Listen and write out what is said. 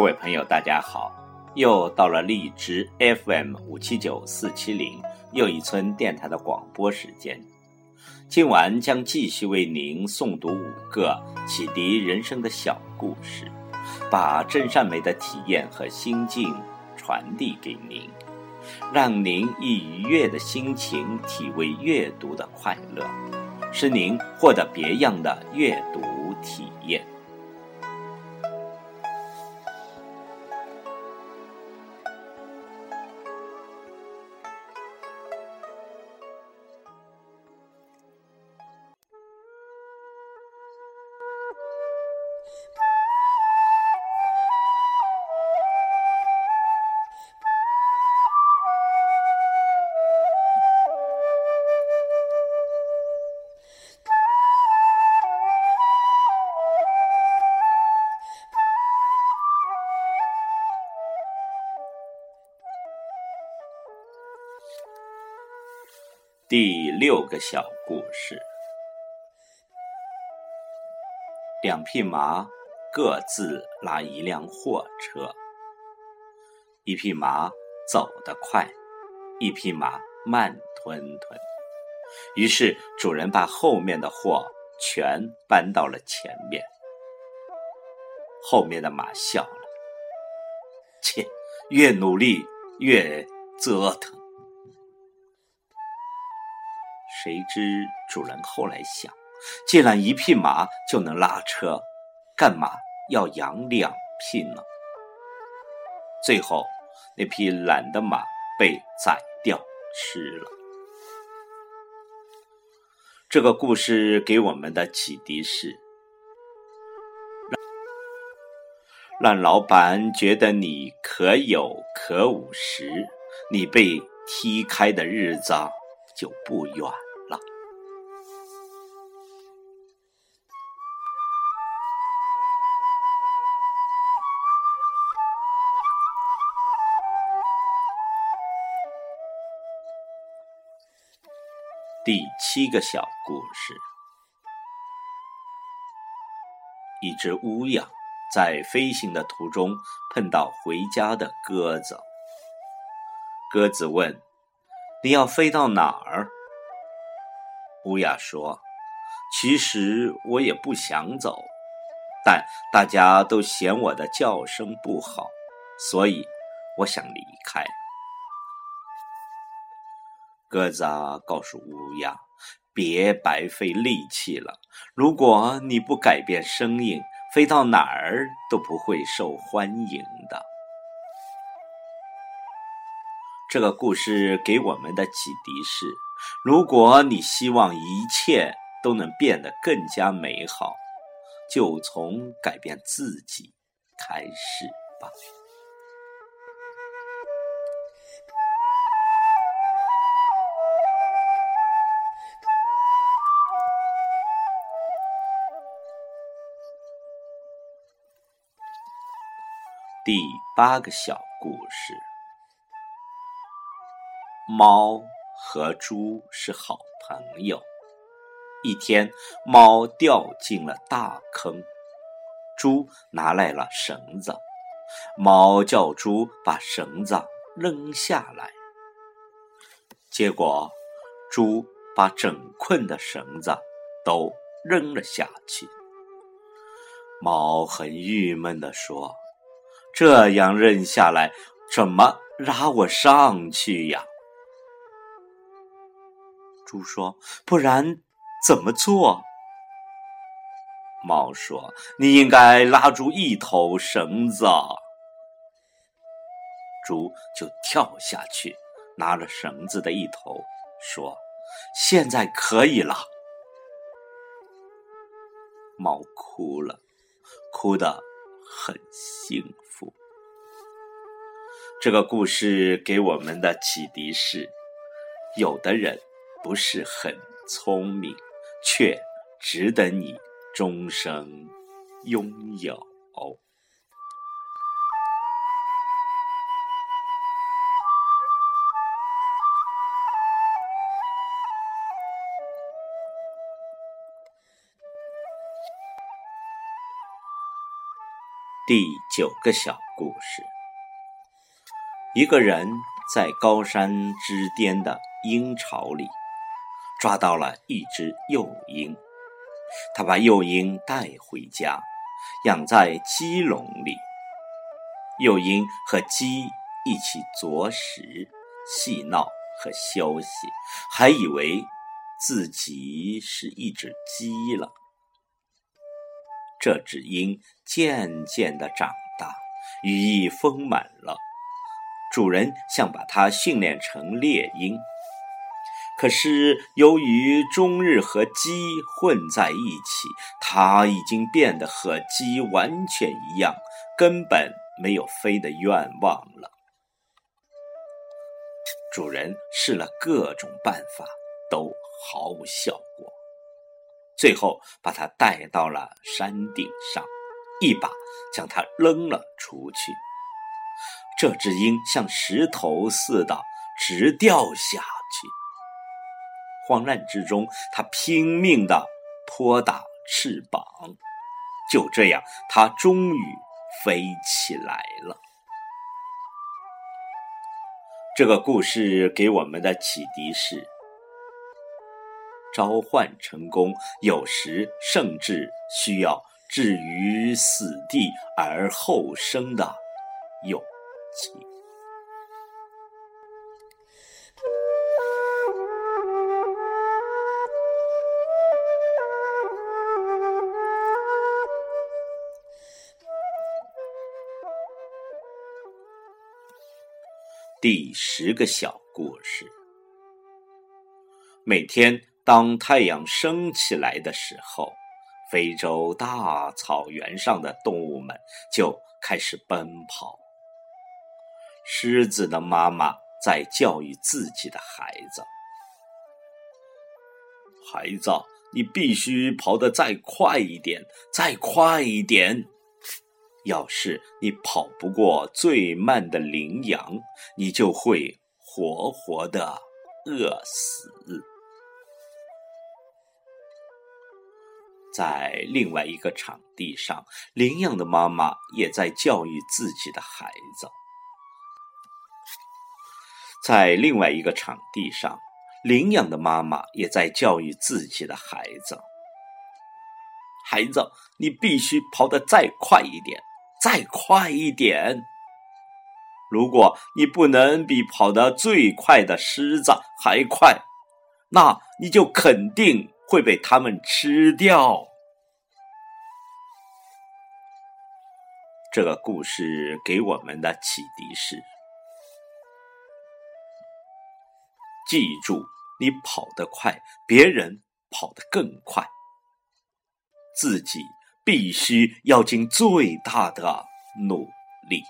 各位朋友，大家好！又到了荔枝 FM 五七九四七零又一村电台的广播时间。今晚将继续为您诵读五个启迪人生的小故事，把真善美的体验和心境传递给您，让您以愉悦的心情体味阅读的快乐，使您获得别样的阅读体第六个小故事：两匹马各自拉一辆货车，一匹马走得快，一匹马慢吞吞。于是主人把后面的货全搬到了前面。后面的马笑了：“切，越努力越折腾。”谁知主人后来想，既然一匹马就能拉车，干嘛要养两匹呢？最后，那匹懒的马被宰掉吃了。这个故事给我们的启迪是：让老板觉得你可有可无时，你被踢开的日子就不远。第七个小故事：一只乌鸦在飞行的途中碰到回家的鸽子。鸽子问：“你要飞到哪儿？”乌鸦说：“其实我也不想走，但大家都嫌我的叫声不好，所以我想离开。”鸽子告诉乌鸦：“别白费力气了。如果你不改变声音，飞到哪儿都不会受欢迎的。”这个故事给我们的启迪是：如果你希望一切都能变得更加美好，就从改变自己开始吧。第八个小故事：猫和猪是好朋友。一天，猫掉进了大坑，猪拿来了绳子。猫叫猪把绳子扔下来，结果猪把整捆的绳子都扔了下去。猫很郁闷地说。这样认下来，怎么拉我上去呀？猪说：“不然怎么做？”猫说：“你应该拉住一头绳子。”猪就跳下去，拿了绳子的一头，说：“现在可以了。”猫哭了，哭的。很幸福。这个故事给我们的启迪是：有的人不是很聪明，却值得你终生拥有。第九个小故事：一个人在高山之巅的鹰巢里抓到了一只幼鹰，他把幼鹰带回家，养在鸡笼里。幼鹰和鸡一起啄食、嬉闹和休息，还以为自己是一只鸡了。这只鹰渐渐的长大，羽翼丰满了。主人想把它训练成猎鹰，可是由于终日和鸡混在一起，它已经变得和鸡完全一样，根本没有飞的愿望了。主人试了各种办法，都毫无效果。最后，把它带到了山顶上，一把将它扔了出去。这只鹰像石头似的直掉下去。慌乱之中，它拼命的扑打翅膀，就这样，它终于飞起来了。这个故事给我们的启迪是。召唤成功，有时甚至需要置于死地而后生的勇第十个小故事，每天。当太阳升起来的时候，非洲大草原上的动物们就开始奔跑。狮子的妈妈在教育自己的孩子：“孩子，你必须跑得再快一点，再快一点。要是你跑不过最慢的羚羊，你就会活活的饿死。”在另外一个场地上，羚羊的妈妈也在教育自己的孩子。在另外一个场地上，领养的妈妈也在教育自己的孩子：“孩子，你必须跑得再快一点，再快一点。如果你不能比跑得最快的狮子还快，那你就肯定。”会被他们吃掉。这个故事给我们的启迪是：记住，你跑得快，别人跑得更快，自己必须要尽最大的努力。